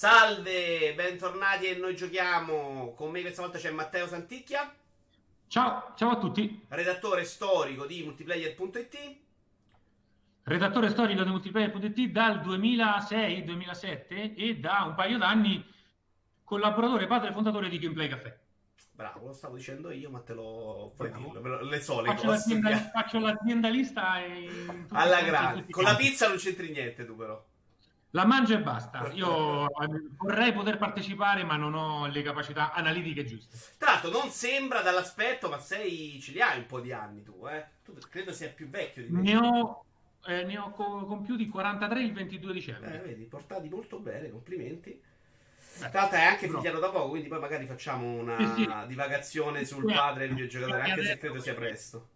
Salve, bentornati e noi giochiamo. Con me questa volta c'è Matteo Santicchia. Ciao, ciao a tutti. Redattore storico di multiplayer.it. Redattore storico di multiplayer.it dal 2006-2007 e da un paio d'anni collaboratore padre fondatore di Gameplay Café. Bravo, lo stavo dicendo io, ma te lo puoi dirlo. Le so le faccio cose. L'azienda, faccio l'aziendalista e... Alla grande. Con la pizza non c'entri niente tu però. La mangio e basta. Io vorrei poter partecipare, ma non ho le capacità analitiche giuste. Tra l'altro, non sembra dall'aspetto, ma sei ce li hai un po' di anni tu, eh? Tu credo sia più vecchio di me. Ne ho, eh, ne ho co- compiuti 43 il 22 dicembre. Eh, vedi, portati molto bene, complimenti. Tra l'altro è anche figliato da poco, quindi poi magari facciamo una Sì, sì. divagazione sul padre del videogiocatore, anche se credo sia presto.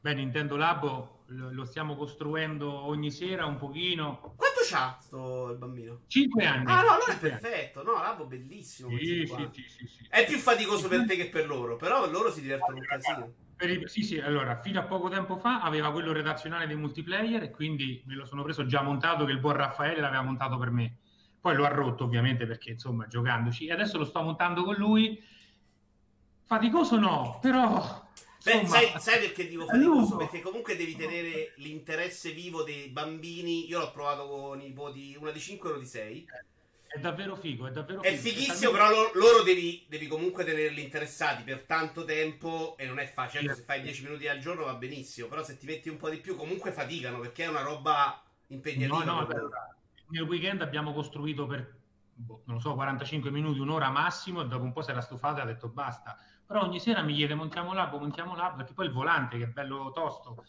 Beh, Nintendo Labo lo, stiamo costruendo ogni sera un pochino. Quanto c'ha sto il bambino? 5 anni. Ah no, allora è perfetto. No, Labo bellissimo. Sì, 50. sì, sì, sì. È più faticoso per te che per loro, però loro si divertono un casino. I- sì, sì, allora, fino a poco tempo fa aveva quello redazionale dei multiplayer e quindi me lo sono preso già montato che il buon Raffaele l'aveva montato per me. Poi lo ha rotto ovviamente perché insomma giocandoci e adesso lo sto montando con lui. Faticoso no, però... Beh, sai, sai perché dico faticoso? Perché comunque devi tenere l'interesse vivo dei bambini. Io l'ho provato con i nipoti, una di 5 e una di 6. È davvero figo, è davvero È figo. fighissimo, però lo- loro devi, devi comunque tenerli interessati per tanto tempo e non è facile. Certo, se fai 10 minuti al giorno va benissimo, però se ti metti un po' di più comunque faticano perché è una roba impegnativa. No, no, per loro. nel weekend abbiamo costruito per, boh, non lo so, 45 minuti, un'ora massimo e dopo un po' si era stufato e ha detto basta. Però ogni sera mi chiede montiamo l'abo, montiamo l'abo, perché poi il volante che è bello tosto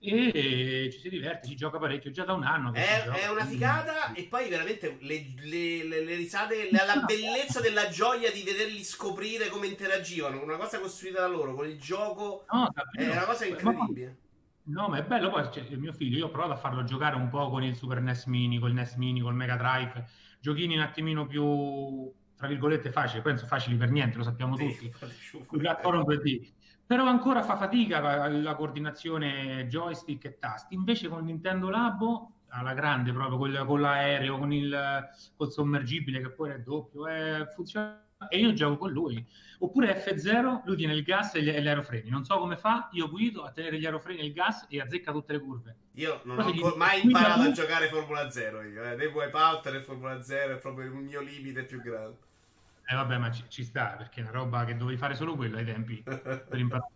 e, ci si diverte, si gioca parecchio, già da un anno. È, è una figata e poi veramente le, le- le- le risate, la, la bellezza della gioia di vederli scoprire come interagivano, una cosa costruita da loro con il gioco No, è una cosa incredibile. No, ma è bello poi, cioè, il mio figlio, io ho provato a farlo giocare un po' con il Super NES Mini, col NES Mini, col Mega Drive, giochini un attimino più, tra virgolette, facili, penso facili per niente, lo sappiamo tutti, piattaforma 2D. Però ancora fa fatica la, la coordinazione joystick e tasti. Invece con Nintendo Labo, alla grande, proprio con, con l'aereo, con il col sommergibile che poi è doppio, eh, funziona. E io gioco con lui. Oppure F0, lui tiene il gas e gli, e gli aerofreni. Non so come fa, io guido a tenere gli aerofreni e il gas e azzecca tutte le curve. Io non Poi ho ancora mai imparato a giocare Formula 0 io, eh. né Wipeout né Formula 0 è proprio il mio limite più grande. Eh vabbè, ma ci, ci sta, perché è una roba che dovevi fare solo quello ai tempi per imparare.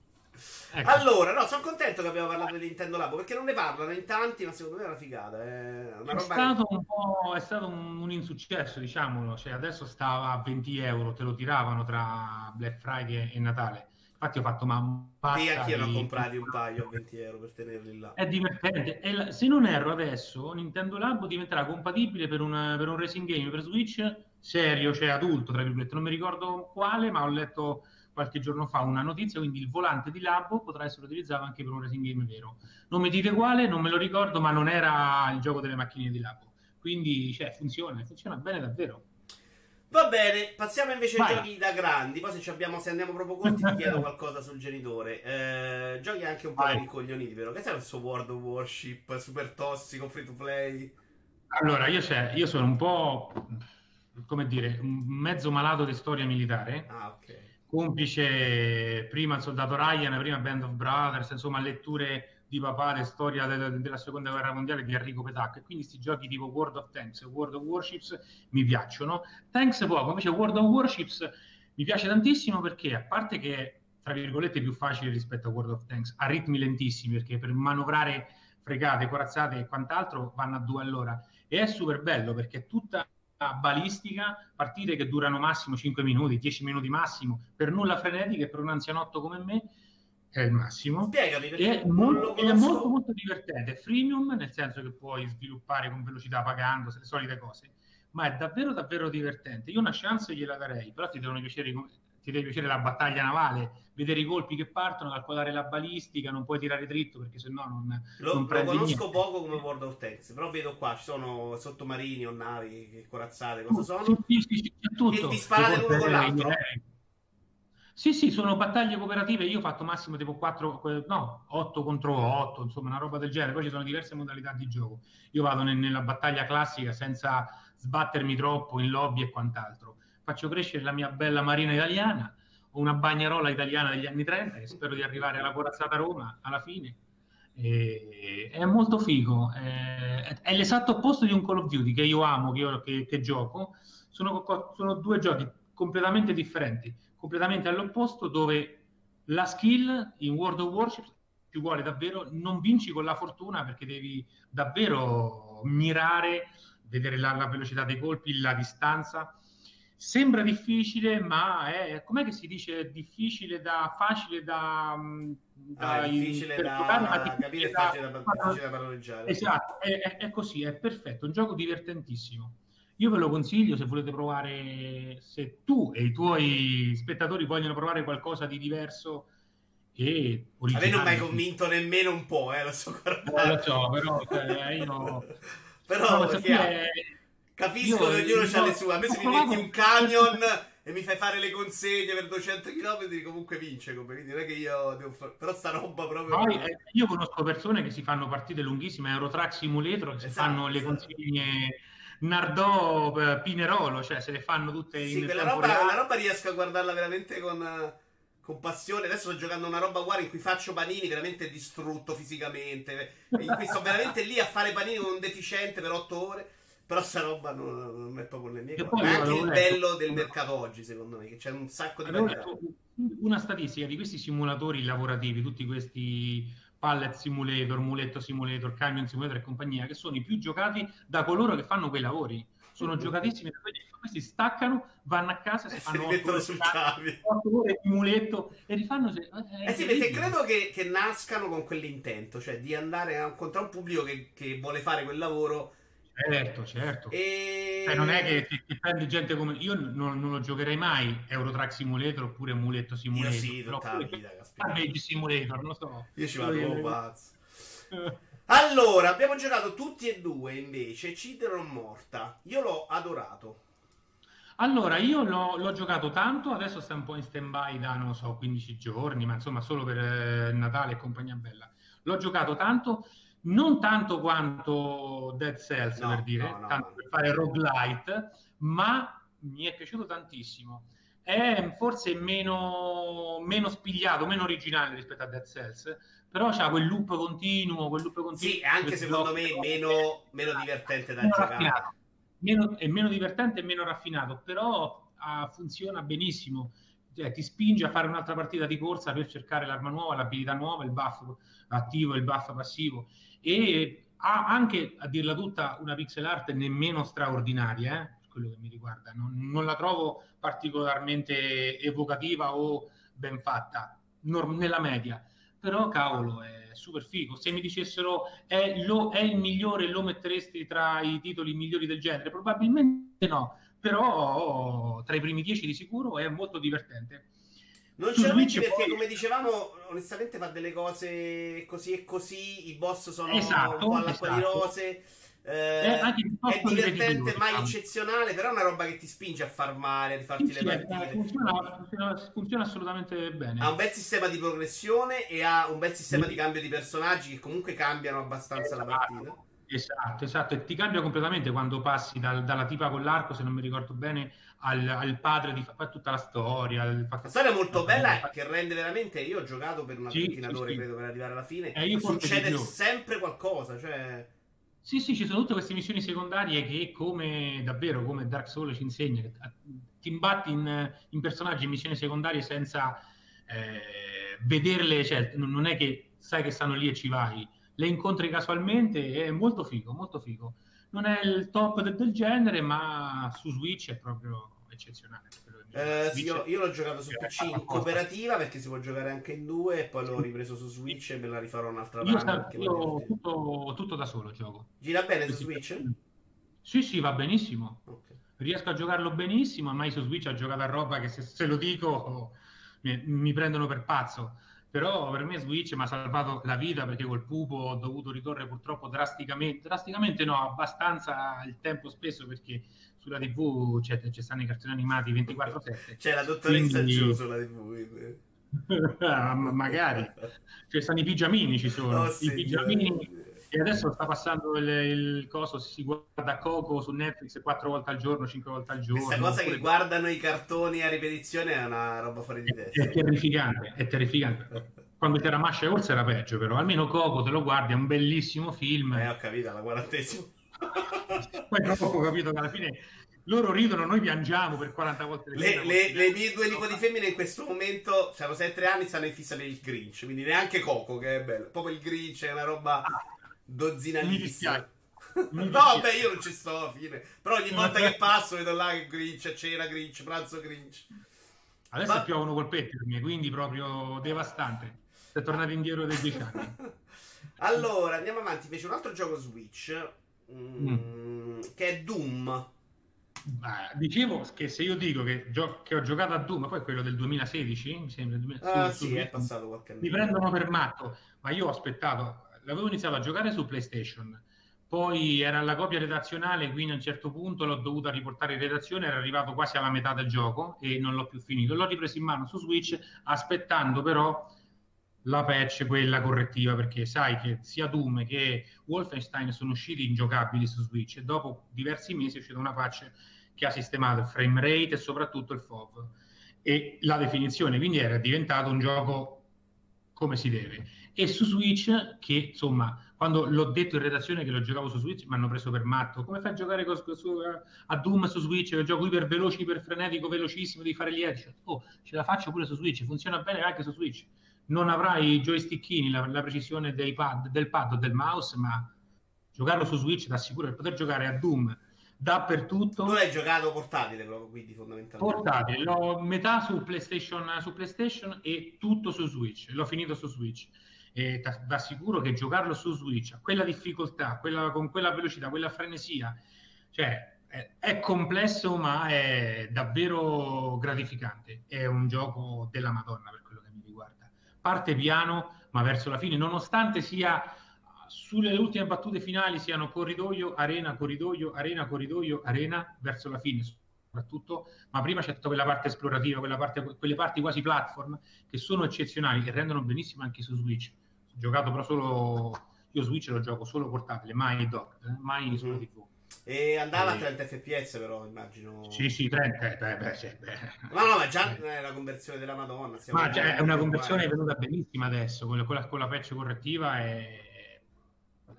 Ecco. Allora, no, sono contento che abbiamo parlato di Nintendo Labo perché non ne parlano in tanti, ma secondo me è una figata. È una È roba stato un po' è stato un, un insuccesso, diciamolo. Cioè, adesso stava a 20 euro, te lo tiravano tra Black Friday e Natale. Infatti, ho fatto ma che basta anche io ne ho di- comprati un paio a 20 euro per tenerli là. È divertente. E la- se non erro, adesso Nintendo Labo diventerà compatibile per un, per un racing game per Switch serio, cioè adulto, tra virgolette. Non mi ricordo quale, ma ho letto qualche giorno fa una notizia. Quindi il volante di Labo potrà essere utilizzato anche per un racing game vero. Non mi dite quale, non me lo ricordo, ma non era il gioco delle macchine di Labo. Quindi, cioè, funziona, funziona bene davvero. Va bene, passiamo invece ai Vai. giochi da grandi. Poi se, ci abbiamo, se andiamo proprio corti, ti chiedo qualcosa sul genitore. Eh, giochi anche un po' rincoglioniti, però. Che sai questo World of Warship super tossico, free to play? Allora, io, cioè, io sono un po', come dire, un mezzo malato di storia militare. Ah, ok. Complice prima il soldato Ryan, prima Band of Brothers, insomma letture di papà di storia de- della seconda guerra mondiale di Enrico Petacca e quindi questi giochi tipo World of Tanks e World of Warships mi piacciono. Tanks poco, invece World of Warships mi piace tantissimo perché a parte che è tra virgolette più facile rispetto a World of Tanks a ritmi lentissimi perché per manovrare fregate, corazzate e quant'altro vanno a due all'ora. E è super bello perché è tutta balistica, partite che durano massimo 5 minuti, 10 minuti massimo, per nulla frenetiche per un anzianotto come me è il massimo. Spiegami perché è, molto, è molto, molto divertente, è freemium nel senso che puoi sviluppare con velocità pagando le solite cose, ma è davvero davvero divertente. Io una chance gliela darei, però ti devono piacere, ti deve piacere la battaglia navale, vedere i colpi che partono, calcolare la balistica, non puoi tirare dritto perché sennò non, Lo, non lo prendi conosco niente. poco come World of Tanks, però vedo qua ci sono sottomarini o navi corazzate, cosa sono? Sì, sì, sì, tutto. E vi sparate Ti l'uno con l'altro? Sì, sì, sono battaglie cooperative. Io ho fatto massimo tipo 4, no, 8 contro 8, insomma, una roba del genere. Poi ci sono diverse modalità di gioco. Io vado nel, nella battaglia classica senza sbattermi troppo in lobby e quant'altro. Faccio crescere la mia bella marina italiana, ho una bagnarola italiana degli anni 30 e spero di arrivare alla corazzata Roma alla fine. E, è molto figo. È, è, l'esatto opposto di un Call of Duty che io amo, che, io, che, che gioco. Sono, sono due giochi completamente differenti completamente all'opposto dove la skill in World of Warships ci vuole davvero, non vinci con la fortuna perché devi davvero mirare, vedere la, la velocità dei colpi, la distanza. Sembra difficile, ma è, com'è che si dice, difficile da, facile da... Mm, da ah, difficile da, giocare, capire e facile da, da, da padroneggiare. Esatto, è, è, è così, è perfetto, un gioco divertentissimo. Io ve lo consiglio se volete provare, se tu e i tuoi spettatori vogliono provare qualcosa di diverso e A me non mi hai convinto nemmeno un po', eh, lo so guardare. Eh, lo so, però cioè, io... però no, è... capisco che ognuno ha le sue. A me se mi metti un camion e mi fai fare le consegne per 200 km comunque vince come quindi non è che io devo fare però sta roba proprio Poi, eh, io conosco persone che si fanno partite lunghissime Eurotrack Simulator che esatto, si fanno le esatto. consegne Nardò eh, Pinerolo, cioè se le fanno tutte sì, in quella roba, la roba riesco a guardarla veramente con, con passione. Adesso sto giocando una roba uguale in cui faccio panini veramente distrutto fisicamente. In cui sto veramente lì a fare panini con un deficiente per otto ore. Però sta roba non, non è proprio le mie cose. Ma è anche il letto. bello del mercato oggi, secondo me, che c'è un sacco di Una statistica di questi simulatori lavorativi, tutti questi Pallet Simulator, Muletto Simulator, Camion Simulator e compagnia, che sono i più giocati da coloro che fanno quei lavori. Sono giocatissimi da quelli questi staccano, vanno a casa e si fanno si mettono sul camion. 8 ore di muletto e rifanno. Se... Eh, sì, perché credo che, che, nascano con quell'intento, cioè di andare a incontrare un pubblico che, che vuole fare quel lavoro Certo, certo. E... Cioè, non è che ti, ti, prendi gente come... Io non, non, lo giocherei mai, Eurotrack Simulator oppure Muletto Simulator. Io sì, tutta la vita, Simulator, non so. Io ci vado io... pazzo. allora, abbiamo giocato tutti e due invece Cider non morta. Io l'ho adorato. Allora, io l'ho, l'ho, giocato tanto, adesso sta un po' in stand-by da, non so, 15 giorni, ma insomma solo per eh, Natale e compagnia bella. L'ho giocato tanto non tanto quanto Dead Cells no, per dire, no, no, tanto per fare roguelite, ma mi è piaciuto tantissimo. È forse meno, meno spigliato, meno originale rispetto a Dead Cells, però c'ha quel loop continuo, quel loop continuo. Sì, anche secondo me meno, meno divertente da giocare. Meno, è meno divertente e meno raffinato, però ah, funziona benissimo. Cioè, ti spinge a fare un'altra partita di corsa per cercare l'arma nuova, l'abilità nuova, il buff attivo il buff passivo e ha anche, a dirla tutta, una pixel art nemmeno straordinaria, eh, per quello che mi riguarda. Non, non, la trovo particolarmente evocativa o ben fatta, norm- nella media. Però, cavolo, è super figo. Se mi dicessero è, lo, è il migliore, lo metteresti tra i titoli migliori del genere? Probabilmente no, però tra i primi dieci di sicuro è molto divertente. Non ce lo metti perché, poi... come dicevamo, onestamente fa delle cose così e così. I boss sono esatto, un po' all'acqua esatto. di rose. Eh, eh, è divertente, mai diciamo. eccezionale, però è una roba che ti spinge a far male, a farti sì, le eh, partite. Funziona, funziona, funziona, assolutamente bene. Ha un bel sistema di progressione e ha un bel sistema sì. di cambio di personaggi che comunque cambiano abbastanza esatto. la partita. Esatto, esatto, e ti cambia completamente quando passi dal, dalla tipa con l'arco, se non mi ricordo bene, al, al padre di fare tutta la storia. La storia è molto bella fa... che rende veramente. Io ho giocato per una sì, ventina sì, d'ore, sì. credo, per arrivare alla fine. Eh, Succede sempre qualcosa, cioè. Sì, sì, ci sono tutte queste missioni secondarie che, come davvero come Dark Souls ci insegna, ti imbatti in, in personaggi in missioni secondarie senza eh, vederle, cioè, non è che sai che stanno lì e ci vai, le incontri casualmente, è molto figo, molto figo non è il top del, del genere, ma su Switch è proprio eccezionale. Eh, sì, io, io, l'ho giocato su PC in cooperativa perché si può giocare anche in due e poi l'ho ripreso su Switch e me la rifarò un'altra volta. Io tutto, tutto, da solo gioco. Gira bene su Switch? Sì, sì, va benissimo. Okay. Riesco a giocarlo benissimo, ma su Switch ha giocato a roba che se, se lo dico mi, mi, prendono per pazzo. Però per me Switch mi ha salvato la vita perché col pupo ho dovuto ricorrere purtroppo drasticamente, drasticamente no, abbastanza il tempo spesso perché sulla tv c'è, c'è stanno i cartoni animati 24-7. C'è la dottoressa Quindi... Giù sulla tv. ah, magari, cioè stanno i pigiamini ci sono, oh, sì, i pigiamini e adesso sta passando il, il, coso, si guarda Coco su Netflix quattro volte al giorno, cinque volte al giorno. Questa cosa che guardano i cartoni a ripetizione è una roba fuori di testa. È, è terrificante, è terrificante. Quando c'era Masha e Orsa era peggio, però almeno Coco te lo guardi, è un bellissimo film. Eh, ho capito, la quarantesima. Poi dopo ho capito che alla fine loro ridono, noi piangiamo per 40 volte. Le, le, le mie due nipoti femmine in questo momento, hanno 7 anni, stanno in fissa per il Grinch, quindi neanche Coco, che è bello. Proprio il Grinch è una roba dozzinalissima. no, beh, io non ci sto alla fine. Però ogni volta che passo vedo là che Grinch, cena Grinch, pranzo Grinch. Adesso Ma... piovono colpetti per me, quindi proprio devastante. Sei tornato indietro dei 10 anni. allora, andiamo avanti. Invece un altro gioco Switch, mm, mm. che è Doom. Beh, dicevo che se io dico che, gio- che, ho giocato a Doom, poi quello del 2016, mi sembra, 2016, ah, sì, su, è passato qualche anno. Mi prendono per matto, ma io ho aspettato l'avevo iniziato a giocare su PlayStation, poi era la copia redazionale, quindi a un certo punto l'ho dovuta riportare in redazione, era arrivato quasi alla metà del gioco e non l'ho più finito. L'ho ripreso in mano su Switch, aspettando però la patch, quella correttiva, perché sai che sia Doom che Wolfenstein sono usciti ingiocabili su Switch e dopo diversi mesi è uscita una patch che ha sistemato il frame rate e soprattutto il FOV e la definizione, quindi era diventato un gioco come si deve. E su Switch che insomma quando l'ho detto in redazione che lo giocavo su Switch mi hanno preso per matto. Come fai a giocare con, su, a Doom su Switch che gioco iper veloce iper frenetico velocissimo di fare gli edge oh ce la faccio pure su Switch funziona bene anche su Switch. Non avrai i joystickini la, la precisione pad, del pad o del mouse ma giocarlo su Switch ti assicura di poter giocare a Doom dappertutto. Tu l'hai giocato portatile proprio, quindi fondamentalmente. Portatile, l'ho metà su PlayStation, su PlayStation e tutto su Switch, l'ho finito su Switch e ti assicuro che giocarlo su Switch a quella difficoltà, quella, con quella velocità, quella frenesia, cioè è, è, complesso ma è davvero gratificante. È un gioco della Madonna per quello che mi riguarda. Parte piano, ma verso la fine, nonostante sia sulle ultime battute finali siano corridoio, arena, corridoio, arena, corridoio, arena, verso la fine soprattutto, ma prima c'è tutta quella parte esplorativa, quella parte, quelle parti quasi platform che sono eccezionali e rendono benissimo anche su Switch giocato però solo io Switch lo gioco solo portatile, mai dock, eh, mai mm-hmm. sulla TV. E andava a 30 fps però immagino. Sì, sì, 30, eh, beh, sì, beh. No, no, ma già è la conversione della Madonna. Ma già è una conversione venuta benissima adesso, con la, con la patch correttiva è,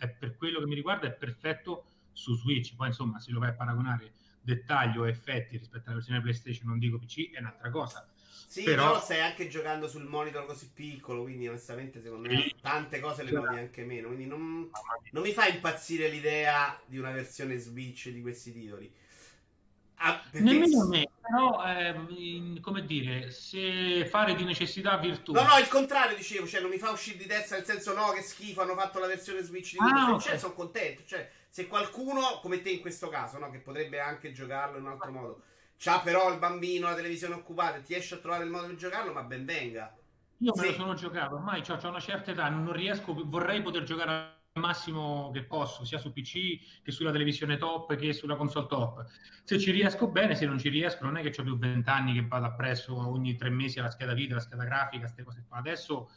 è, per quello che mi riguarda è perfetto su Switch, poi insomma se lo vai a paragonare dettaglio e effetti rispetto alla versione PlayStation, non dico PC, è un'altra cosa sì, però... però stai anche giocando sul monitor così piccolo, quindi onestamente secondo me tante cose le noti anche meno. Quindi non, non, mi fa impazzire l'idea di una versione Switch di questi titoli. Ah. Nemmeno a me, però eh, come dire, se fare di necessità virtù. No, no, il contrario dicevo, cioè non mi fa uscire di testa nel senso no, che schifo, hanno fatto la versione Switch di ah, okay. cioè, sono contento. Cioè, se qualcuno, come te in questo caso, no, che potrebbe anche giocarlo in un altro modo C'ha però il bambino la televisione occupata e ti esce a trovare il modo di giocarlo, ma ben venga. Io me lo sono giocato, ormai ho una certa età, non riesco, vorrei poter giocare al massimo che posso, sia su PC che sulla televisione top che sulla console top. Se ci riesco bene, se non ci riesco, non è che ho più vent'anni che vado appresso ogni tre mesi alla scheda video, alla scheda grafica, queste cose qua. Adesso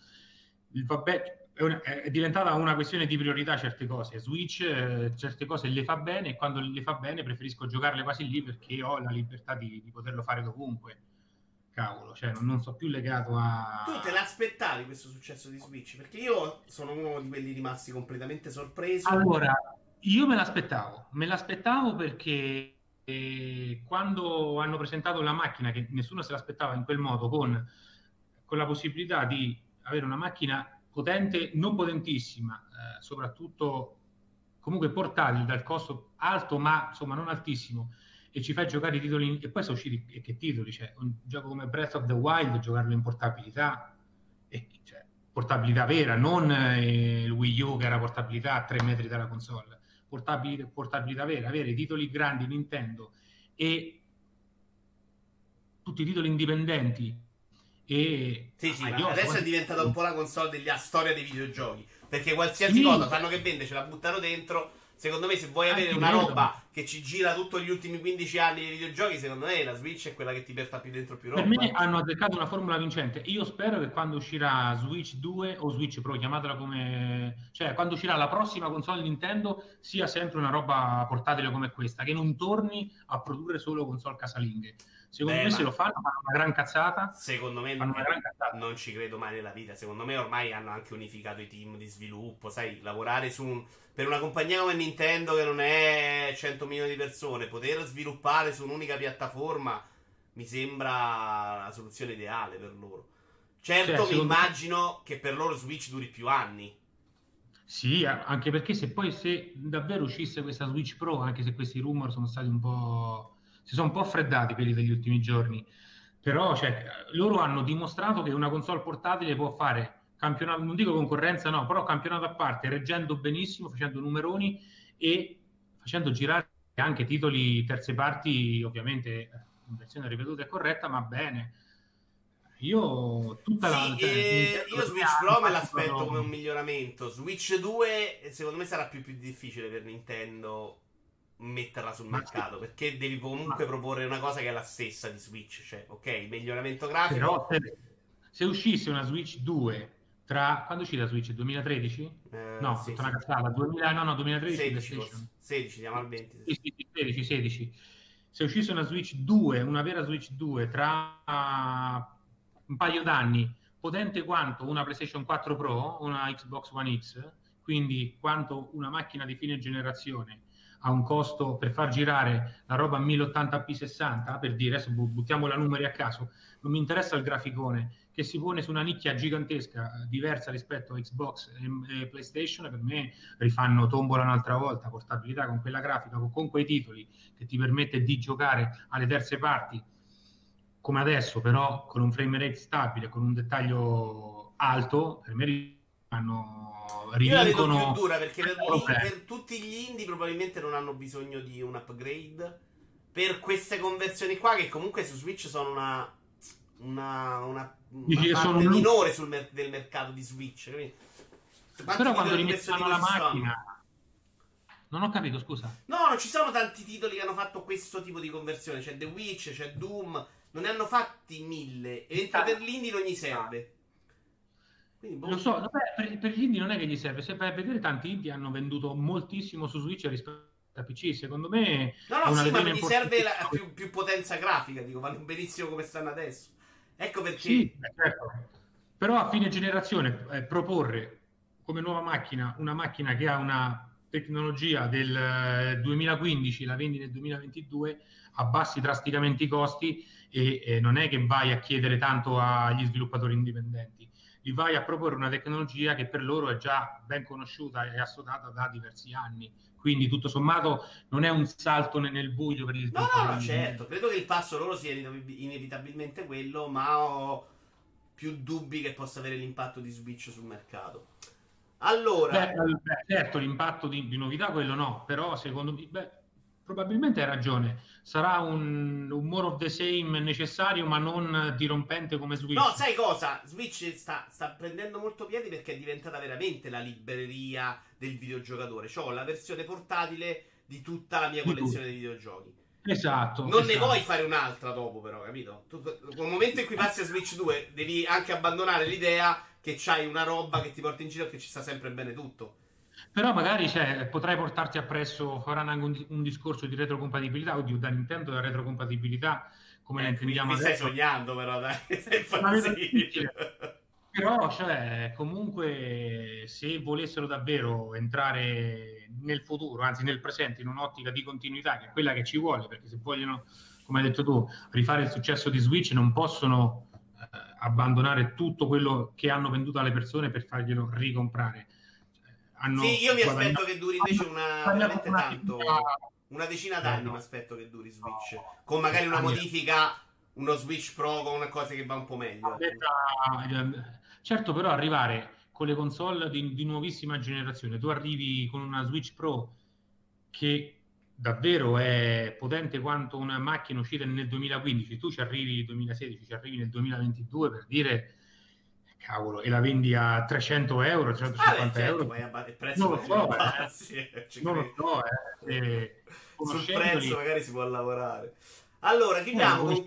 vabbè, è, una, è, diventata una questione di priorità certe cose. Switch eh, certe cose le fa bene e quando le fa bene preferisco giocarle quasi lì perché ho la libertà di, di poterlo fare dovunque. Cavolo, cioè non, non so più legato a... Tu te l'aspettavi questo successo di Switch? Perché io sono uno di quelli rimasti completamente sorpresi. Allora, io me l'aspettavo, me l'aspettavo perché eh, quando hanno presentato la macchina, che nessuno se l'aspettava in quel modo, con, con la possibilità di avere una macchina potente, non potentissima, eh, soprattutto comunque portatile dal costo alto, ma insomma non altissimo, e ci fai giocare i titoli, e poi sono usciti, e che titoli, cioè un gioco come Breath of the Wild, giocarlo in portabilità, e, cioè, portabilità vera, non eh, il Wii U che era portabilità a tre metri dalla console, portabilità, portabilità vera, avere i titoli grandi Nintendo e tutti i titoli indipendenti E sì, sì, ma adesso è diventata un po' la console della storia dei videogiochi. Perché qualsiasi sì. cosa fanno che vende ce la buttano dentro Secondo me, se vuoi avere una roba che ci gira tutti gli ultimi 15 anni di videogiochi, secondo me la Switch è quella che ti porta più dentro più roba. Per me hanno azzeccato una formula vincente. Io spero che quando uscirà Switch 2 o Switch Pro, chiamatela come. cioè, quando uscirà la prossima console Nintendo, sia sempre una roba portatile come questa, che non torni a produrre solo console casalinghe. Secondo Beh, me, se lo fanno, fanno una gran cazzata. Secondo me, non, cazzata. non ci credo mai nella vita. Secondo me, ormai hanno anche unificato i team di sviluppo. Sai, lavorare su un, per una compagnia come Nintendo, che non è 100 milioni di persone, poter sviluppare su un'unica piattaforma mi sembra la soluzione ideale per loro. Certo, cioè, mi immagino me... che per loro Switch duri più anni. Sì, anche perché se poi se davvero uscisse questa Switch Pro, anche se questi rumor sono stati un po' si sono un po' freddati quelli degli ultimi giorni, però cioè, loro hanno dimostrato che una console portatile può fare campionato, non dico concorrenza, no, però campionato a parte, reggendo benissimo, facendo numeroni e facendo girare anche titoli terze parti, ovviamente in versione ripetuta e corretta, ma bene. Io tutta sì, la eh, io Switch Pro me l'aspetto come un miglioramento. Switch 2 secondo me sarà più, più difficile per Nintendo metterla sul mercato perché devi comunque proporre una cosa che è la stessa di Switch cioè ok miglioramento grafico. Però se, se uscisse una Switch 2 tra quando uscì la Switch? 2013? Eh, no, sì, una cazzata 2000, no no 2013 16, 16 siamo al 20 sì, sì, 16 16 se uscisse una Switch 2 una vera Switch 2 tra un paio d'anni potente quanto una PlayStation 4 Pro una Xbox One X quindi quanto una macchina di fine generazione a un costo per far girare la roba a 1080p60, per dire, adesso buttiamo la numeri a caso, non mi interessa il graficone, che si pone su una nicchia gigantesca, diversa rispetto a Xbox e, e PlayStation, per me rifanno tombola un'altra volta, portabilità con quella grafica, con, quei titoli che ti permette di giocare alle terze parti, come adesso, però con un frame rate stabile, con un dettaglio alto, per me hanno io la vedo più dura perché per, per, tutti gli indie probabilmente non hanno bisogno di un upgrade. Per queste conversioni qua, che comunque su Switch sono una, una, una, una parte minore sul mer- del mercato di Switch. Però quando rimettono la macchina. Non ho capito, scusa. No, non ci sono tanti titoli che hanno fatto questo tipo di conversione. C'è The Witch, c'è Doom. Non ne hanno fatti mille. E per l'indie non gli serve. Quindi, boh. Lo so, vabbè, per, per, gli indie non è che gli serve, se vai a vedere tanti indie hanno venduto moltissimo su Switch rispetto a PC, secondo me... No, no, sì, ma gli serve la, più, più, potenza grafica, dico, vanno benissimo come stanno adesso. Ecco perché... Sì, certo. Però a fine generazione eh, proporre come nuova macchina una macchina che ha una tecnologia del 2015, eh, la vendi nel 2022, abbassi drasticamente i costi e eh, non è che vai a chiedere tanto agli sviluppatori indipendenti gli vai a proporre una tecnologia che per loro è già ben conosciuta e assodata da diversi anni. Quindi tutto sommato non è un salto nel buio per il No, no, no certo, credo che il passo loro sia inevitabilmente quello, ma ho più dubbi che possa avere l'impatto di Switch sul mercato. Allora, beh, certo, l'impatto di, di, novità quello no, però secondo me beh, probabilmente hai ragione. Sarà un, un, more of the same necessario, ma non dirompente come Switch. No, sai cosa? Switch sta, sta prendendo molto piedi perché è diventata veramente la libreria del videogiocatore. Cioè, ho la versione portatile di tutta la mia di collezione tutto. di videogiochi. Esatto. Non esatto. ne vuoi fare un'altra dopo, però, capito? Tu, nel momento in cui passi a Switch 2, devi anche abbandonare l'idea che c'hai una roba che ti porta in giro e che ci sta sempre bene tutto. Però magari cioè, potrai portarti appresso, faranno anche un, un, discorso di retrocompatibilità, oddio, da Nintendo la retrocompatibilità come eh, la intendiamo mi, mi stai sognando però, dai, sei Però, cioè, comunque, se volessero davvero entrare nel futuro, anzi nel presente, in un'ottica di continuità, che è quella che ci vuole, perché se vogliono, come hai detto tu, rifare il successo di Switch, non possono eh, abbandonare tutto quello che hanno venduto alle persone per farglielo ricomprare hanno sì, io mi aspetto che duri invece una, veramente tanto, una decina d'anni mi aspetto che duri Switch, con magari una modifica, uno Switch Pro con una cosa che va un po' meglio. Certo, però arrivare con le console di, di nuovissima generazione, tu arrivi con una Switch Pro che davvero è potente quanto una macchina uscita nel 2015, tu ci arrivi nel 2016, ci arrivi nel 2022 per dire cavolo, e la vendi a 300 euro, 150 ah, beh, certo, euro. A il prezzo non lo so, eh. non lo so, eh. eh sul prezzo magari si può lavorare. Allora, chiudiamo eh, con...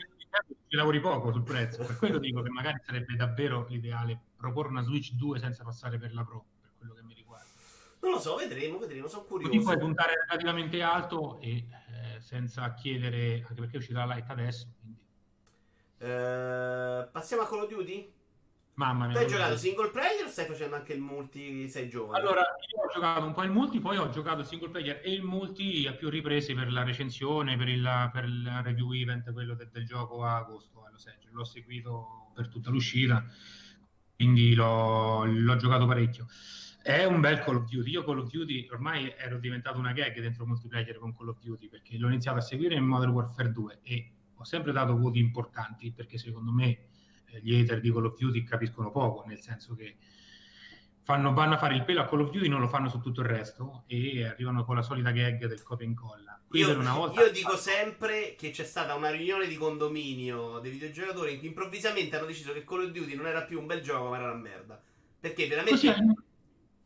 Ci lavori poco sul prezzo, per quello dico che magari sarebbe davvero l'ideale proporre una Switch 2 senza passare per la Pro, per quello che mi riguarda. Non lo so, vedremo, vedremo, sono curioso. Quindi puoi puntare relativamente alto e eh, senza chiedere, anche perché uscirà la Lite adesso. Quindi... Eh, passiamo a Call of Duty? Mamma mia. Tu hai giocato single player o stai facendo anche il multi? Sei giovane? Allora, io ho giocato un po' il multi, poi ho giocato single player e il multi a più riprese per la recensione, per il, per il review event, quello de, del gioco a agosto a Los Angeles. L'ho seguito per tutta l'uscita, quindi l'ho, l'ho giocato parecchio. È un bel Call of Duty. Io Call of Duty ormai ero diventato una gag dentro multiplayer con Call of Duty perché l'ho iniziato a seguire in Modern Warfare 2 e ho sempre dato voti importanti perché secondo me gli hater di Call of Duty capiscono poco, nel senso che fanno, vanno a fare il pelo a Call of Duty, non lo fanno su tutto il resto e arrivano con la solita gag del copia e incolla. Io, io, dico sempre che c'è stata una riunione di condominio dei videogiocatori in cui improvvisamente hanno deciso che Call of Duty non era più un bel gioco, ma era una merda. Perché veramente Così,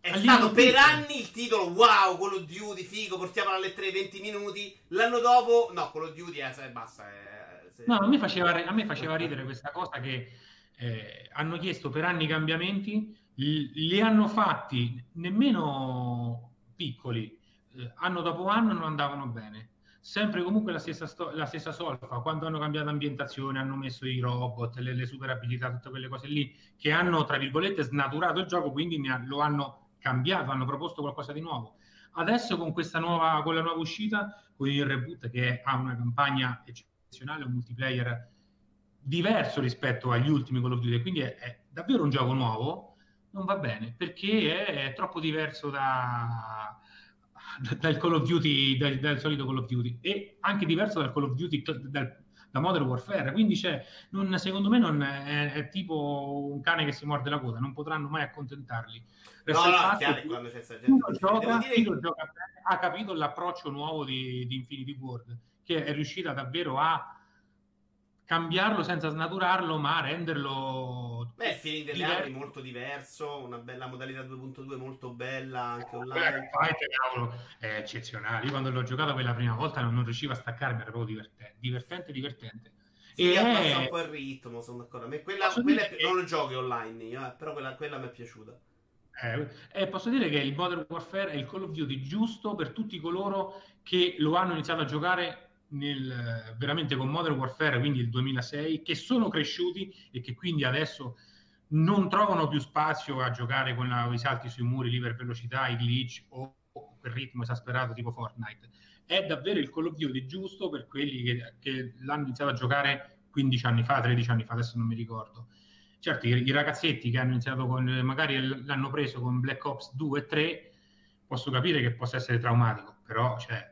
è stato per anni il titolo wow, Call of Duty, figo, portiamola alle 3 20 minuti. L'anno dopo, no, Call of Duty, eh, basta, eh, se... No, a me, faceva, a me faceva ridere questa cosa che eh, hanno chiesto per anni cambiamenti, li, li hanno fatti nemmeno piccoli, eh, anno dopo anno non andavano bene. Sempre comunque la stessa, sto- la stessa solfa, quando hanno cambiato ambientazione, hanno messo i robot, le, le super abilità, tutte quelle cose lì, che hanno, tra virgolette, snaturato il gioco, quindi ha, lo hanno cambiato, hanno proposto qualcosa di nuovo. Adesso con questa nuova, con la nuova uscita, con il reboot che ha una campagna eccezionale, tradizionale, un multiplayer diverso rispetto agli ultimi Call of Duty, quindi è, è davvero un gioco nuovo, non va bene perché è, è troppo diverso da, dal Call of Duty, dal, dal, solito Call of Duty e anche diverso dal Call of Duty dal, da Modern Warfare. Quindi c'è, non, secondo me non è, è, tipo un cane che si morde la coda, non potranno mai accontentarli. Resta no, no, chiaro, quando c'è gente. Gioca, dire... gioca, ha capito l'approccio nuovo di, di Infinity World che è riuscita davvero a cambiarlo senza snaturarlo, ma a renderlo. Beh, feeling delle diver- armi molto diverso, una bella modalità 2.2 molto bella anche online. Fight, cavolo, è eccezionale. Io quando l'ho giocato per la prima volta non, riuscivo a staccarmi, era proprio divertente, divertente, divertente. Sì, e è... un po' il ritmo, sono d'accordo. A me quella, quella è... non lo giochi online io, eh, però quella, quella mi è piaciuta. Eh, eh, posso dire che il Modern Warfare è il Call of Duty giusto per tutti coloro che lo hanno iniziato a giocare nel, veramente con Modern Warfare, quindi il 2006, che sono cresciuti e che quindi adesso non trovano più spazio a giocare con i salti sui muri, lì velocità, i glitch o, quel ritmo esasperato tipo Fortnite. È davvero il Call of Duty giusto per quelli che, che l'hanno iniziato a giocare 15 anni fa, 13 anni fa, adesso non mi ricordo. Certo, i ragazzetti che hanno iniziato con, magari l'hanno preso con Black Ops 2 e 3, posso capire che possa essere traumatico, però cioè,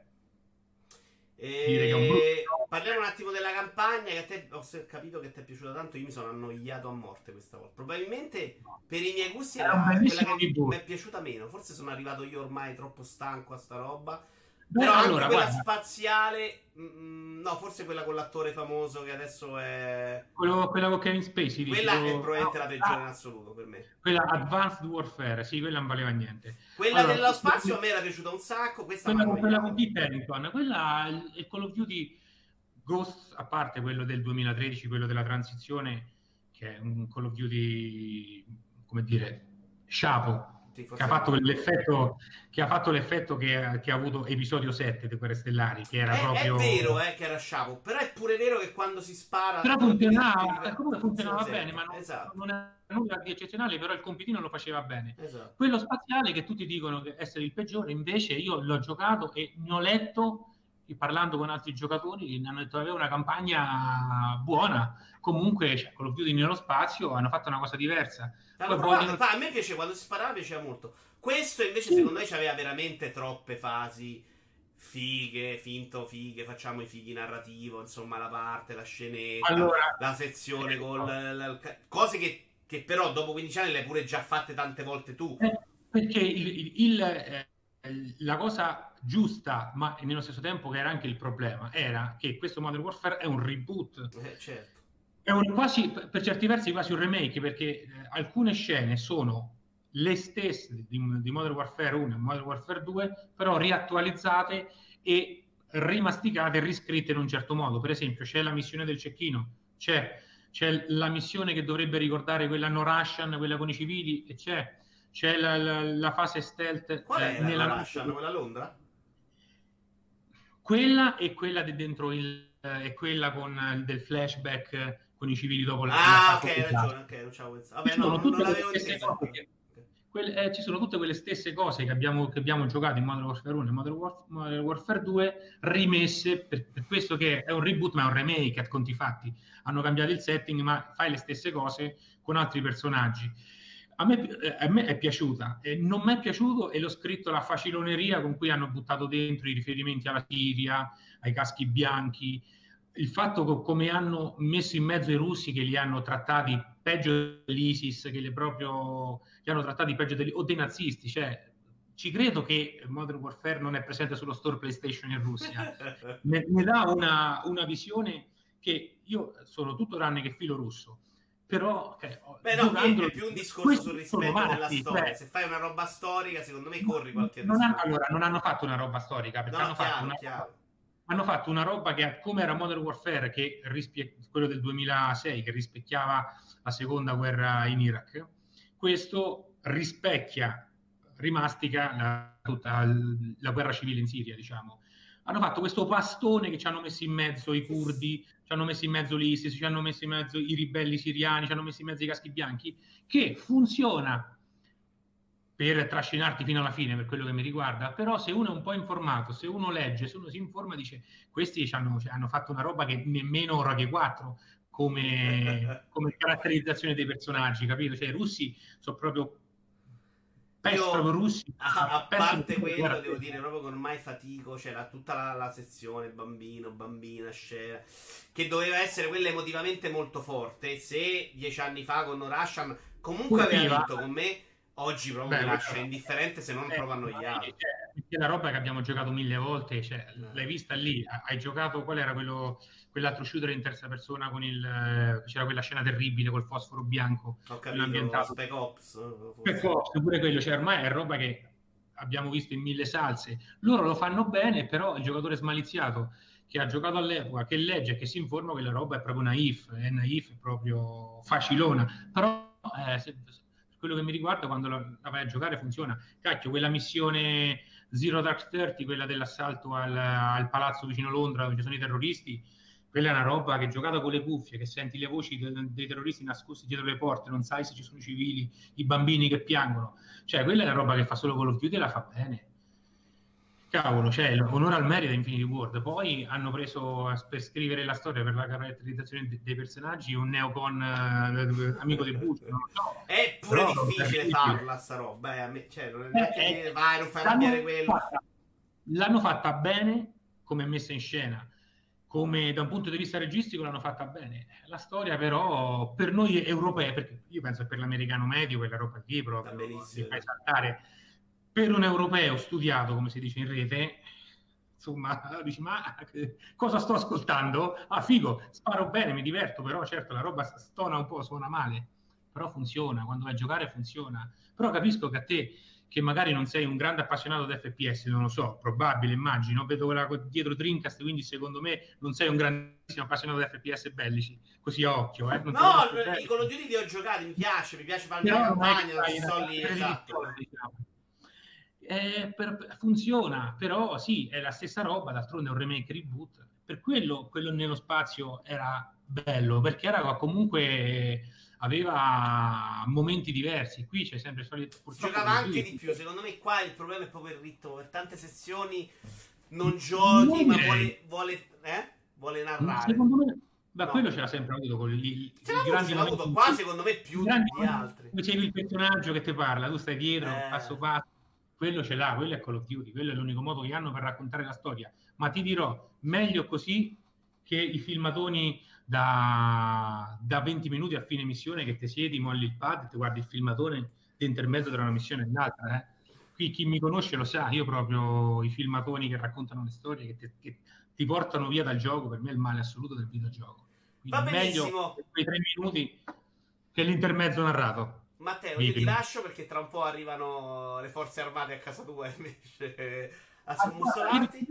e... Parliamo un attimo della campagna. Che a te ho capito che ti è piaciuta tanto. Io mi sono annoiato a morte questa volta. Probabilmente per i miei gusti era quella che mi è piaciuta meno. Forse sono arrivato io ormai troppo stanco a sta roba. Beh, Però allora, anche quella guarda. spaziale, mh, mm, mm, no, forse quella con l'attore famoso che adesso è. Quello, quella con Kevin Spacey. Quella dico... è probabilmente no, la peggiore ah, in assoluto per me. Quella Advanced Warfare, sì, quella non valeva niente. Quella allora, dello spazio a me era piaciuta un sacco. Questa quella, con, quella con Pete Harrington, quella è Call of Duty Ghost, a parte quello del 2013, quello della transizione, che è un Call of Duty, come dire, sciapo che ha fatto l'effetto che ha fatto l'effetto che, che ha avuto episodio 7 di Guerre Stellari che era è, proprio è vero eh, che era sciapo però è pure vero che quando si spara però funzionava ti, comunque funzionava bene ma non, esatto. non è nulla di eccezionale però il compitino lo faceva bene esatto. quello spaziale che tutti dicono essere il peggiore invece io l'ho giocato e ne ho letto parlando con altri giocatori hanno detto che aveva una campagna buona comunque cioè, con lo più di nello spazio hanno fatto una cosa diversa. Vogliono... a me piace quando si sparava piaceva molto. Questo invece secondo me aveva veramente troppe fasi fighe, finto fighe, facciamo i fighi narrativo, insomma la parte, la scenetta, allora, la sezione eh, con la, la, cose che, che, però dopo 15 anni le hai pure già fatte tante volte tu. Eh, perché il, il, il, eh, la cosa giusta, ma nello stesso tempo che era anche il problema, era che questo Modern Warfare è un reboot. Eh, certo. È un, quasi, per certi versi quasi un remake, perché eh, alcune scene sono le stesse di, di Modern Warfare 1 e Modern Warfare 2, però riattualizzate e rimasticate e riscritte in un certo modo. Per esempio, c'è la missione del cecchino, c'è, c'è la missione che dovrebbe ricordare quella no Russian, quella con i civili, e c'è, c'è la, la, la fase stealth. Qual è eh, nella no Russian, quella Londra? Quella e quella di dentro il, eh, è quella con eh, del flashback con i civili dopo la Ah, ok, hai ragione, ok, non c'avevo pensato. Vabbè, no, non l'avevo inteso quelle, eh, ci sono tutte quelle stesse cose che abbiamo, che abbiamo giocato in Modern Warfare 1 e Modern, Warf- Modern Warfare 2 rimesse per, per, questo che è un reboot ma è un remake a conti fatti. Hanno cambiato il setting ma fai le stesse cose con altri personaggi a me, eh, a me è piaciuta e non mi è piaciuto e l'ho scritto la faciloneria con cui hanno buttato dentro i riferimenti alla Siria ai caschi bianchi il fatto che come hanno messo in mezzo i russi che li hanno trattati peggio dell'ISIS, che li, proprio, li hanno trattati peggio degli, o dei nazisti, cioè ci credo che Modern Warfare non è presente sullo store PlayStation in Russia. ne, ne, dà una, una, visione che io sono tutto tranne che filo russo. Però, eh, Beh, no, è più un discorso sul rispetto matti, della storia. Beh, Se fai una roba storica, secondo me corri qualche rischio. allora, non hanno fatto una roba storica, perché no, hanno chiaro, fatto una chiaro hanno fatto una roba che, come era Modern Warfare, che rispie- quello del 2006, che rispecchiava la seconda guerra in Iraq. Questo rispecchia, rimastica la, tutta la guerra civile in Siria, diciamo. Hanno fatto questo pastone che ci hanno messo in mezzo i curdi, ci hanno messo in mezzo l'ISIS, ci hanno messo in mezzo i ribelli siriani, ci hanno messo in mezzo i caschi bianchi, che funziona per trascinarti fino alla fine per quello che mi riguarda, però se uno è un po' informato, se uno legge, se uno si informa, dice questi hanno, hanno fatto una roba che nemmeno Rogue 4 come, come, caratterizzazione dei personaggi, capito? Cioè i russi sono proprio pestano russi. A, a parte quello, devo dire proprio che ormai fatico, c'era tutta la, la, sezione bambino, bambina, scena, che doveva essere quella emotivamente molto forte. Se dieci anni fa con Rasham comunque aveva vinto con me Oggi proprio Beh, mi lascia indifferente se non eh, provo annoiato. Cioè, è la roba che abbiamo giocato mille volte, cioè, eh. l'hai vista lì, hai giocato, qual era quello, quell'altro shooter in terza persona con il, c'era quella scena terribile col fosforo bianco. Ho capito. Spec Ops. Spec Ops, pure quello, cioè ormai è roba che abbiamo visto in mille salse. Loro lo fanno bene, però il giocatore smaliziato che ha giocato all'epoca, che legge e che si informa che la roba è proprio naif, è naif, è proprio facilona. Però eh, se, quello che mi riguarda, quando la, la vai a giocare funziona. Cacchio, quella missione Zero Dark Thirty, quella dell'assalto al, al palazzo vicino Londra dove ci sono i terroristi, quella è una roba che giocata con le cuffie, che senti le voci de- dei terroristi nascosti dietro le porte, non sai se ci sono i civili, i bambini che piangono. Cioè, quella è la roba che fa solo Call of Duty e la fa bene cavolo, cioè onore al merito Infinity World. Poi hanno preso per scrivere la storia, per la caratterizzazione de- dei personaggi, un neocon eh, amico di Bush. Non so. È pure Però, difficile farla sta roba, eh, me, cioè, non è neanche eh, dire, vai, non fai arrabbiare quello. Fatta, l'hanno fatta bene come messa in scena. Come da un punto di vista registico l'hanno fatta bene. La storia, però, per noi europei, perché io penso che per l'americano medio quella roba lì proprio si saltare per un europeo studiato, come si dice in rete, insomma, dici, ma cosa sto ascoltando? Ah, figo, sparo bene, mi diverto, però certo la roba stona un po', suona male, però funziona, quando vai a giocare funziona. Però capisco che a te, che magari non sei un grande appassionato di FPS, non lo so, probabile, immagino, vedo la, dietro Dreamcast, quindi secondo me non sei un grandissimo appassionato di FPS bellici, così a occhio. Eh? Non no, i Call of Duty li ho giocati, mi piace, mi piace fare la campagna, ci sto lì, esatto. Diciamo eh, per, funziona, però sì, è la stessa roba, d'altronde è un remake reboot. Per quello, quello nello spazio era bello, perché era comunque aveva momenti diversi. Qui c'è sempre solito. Giocava anche di più. Secondo me, qua il problema è proprio il ritmo. Per tante sezioni non giochi, non ma vuole, vuole, eh? vuole narrare. Secondo me, ma no. quello ce l'ha sempre avuto con gli, ce l'ha grandi avuto, qua, secondo me, più di altri. Dicevi il personaggio che ti parla, tu stai dietro, eh. passo passo quello ce l'ha, quello è Call of Duty, quello è l'unico modo che hanno per raccontare la storia. Ma ti dirò, meglio così che i filmatoni da, da 20 minuti a fine missione che ti siedi, molli il pad, ti guardi il filmatore di intermezzo tra una missione e l'altra. Eh? qui chi mi conosce lo sa, io proprio i filmatoni che raccontano le storie che, te, che ti portano via dal gioco, per me è il male assoluto del videogioco. Quindi Va meglio quei tre minuti che l'intermezzo narrato. Matteo, Vivi. io ti lascio perché tra un po' arrivano le forze armate a casa tua invece a sommussolarti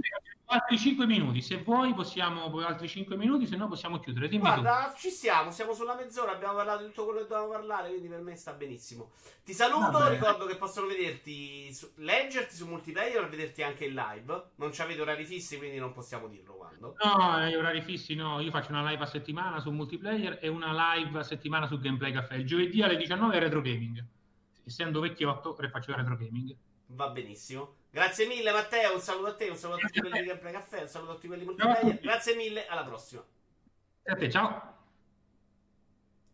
altri 5 minuti. Se vuoi, possiamo altri 5 minuti, se no possiamo chiudere. Dimmi Guarda, tu. ci siamo, siamo sulla mezz'ora, abbiamo parlato di tutto quello che dovevamo parlare, quindi per me sta benissimo. Ti saluto, Vabbè. ricordo che possono vederti, su, leggerti su multiplayer e vederti anche in live. Non ci avete orari fissi, quindi non possiamo dirlo quando. No, gli orari fissi no, io faccio una live a settimana su multiplayer e una live a settimana su Gameplay Caffè. Il giovedì alle 19 è retro gaming. Essendo vecchiotto, faccio retro gaming. Va benissimo. Grazie mille Matteo, un saluto a te, un saluto a tutti quelli di Gameplay Caffè, un saluto a tutti quelli di multiplayer. Grazie mille, alla prossima. A te, ciao.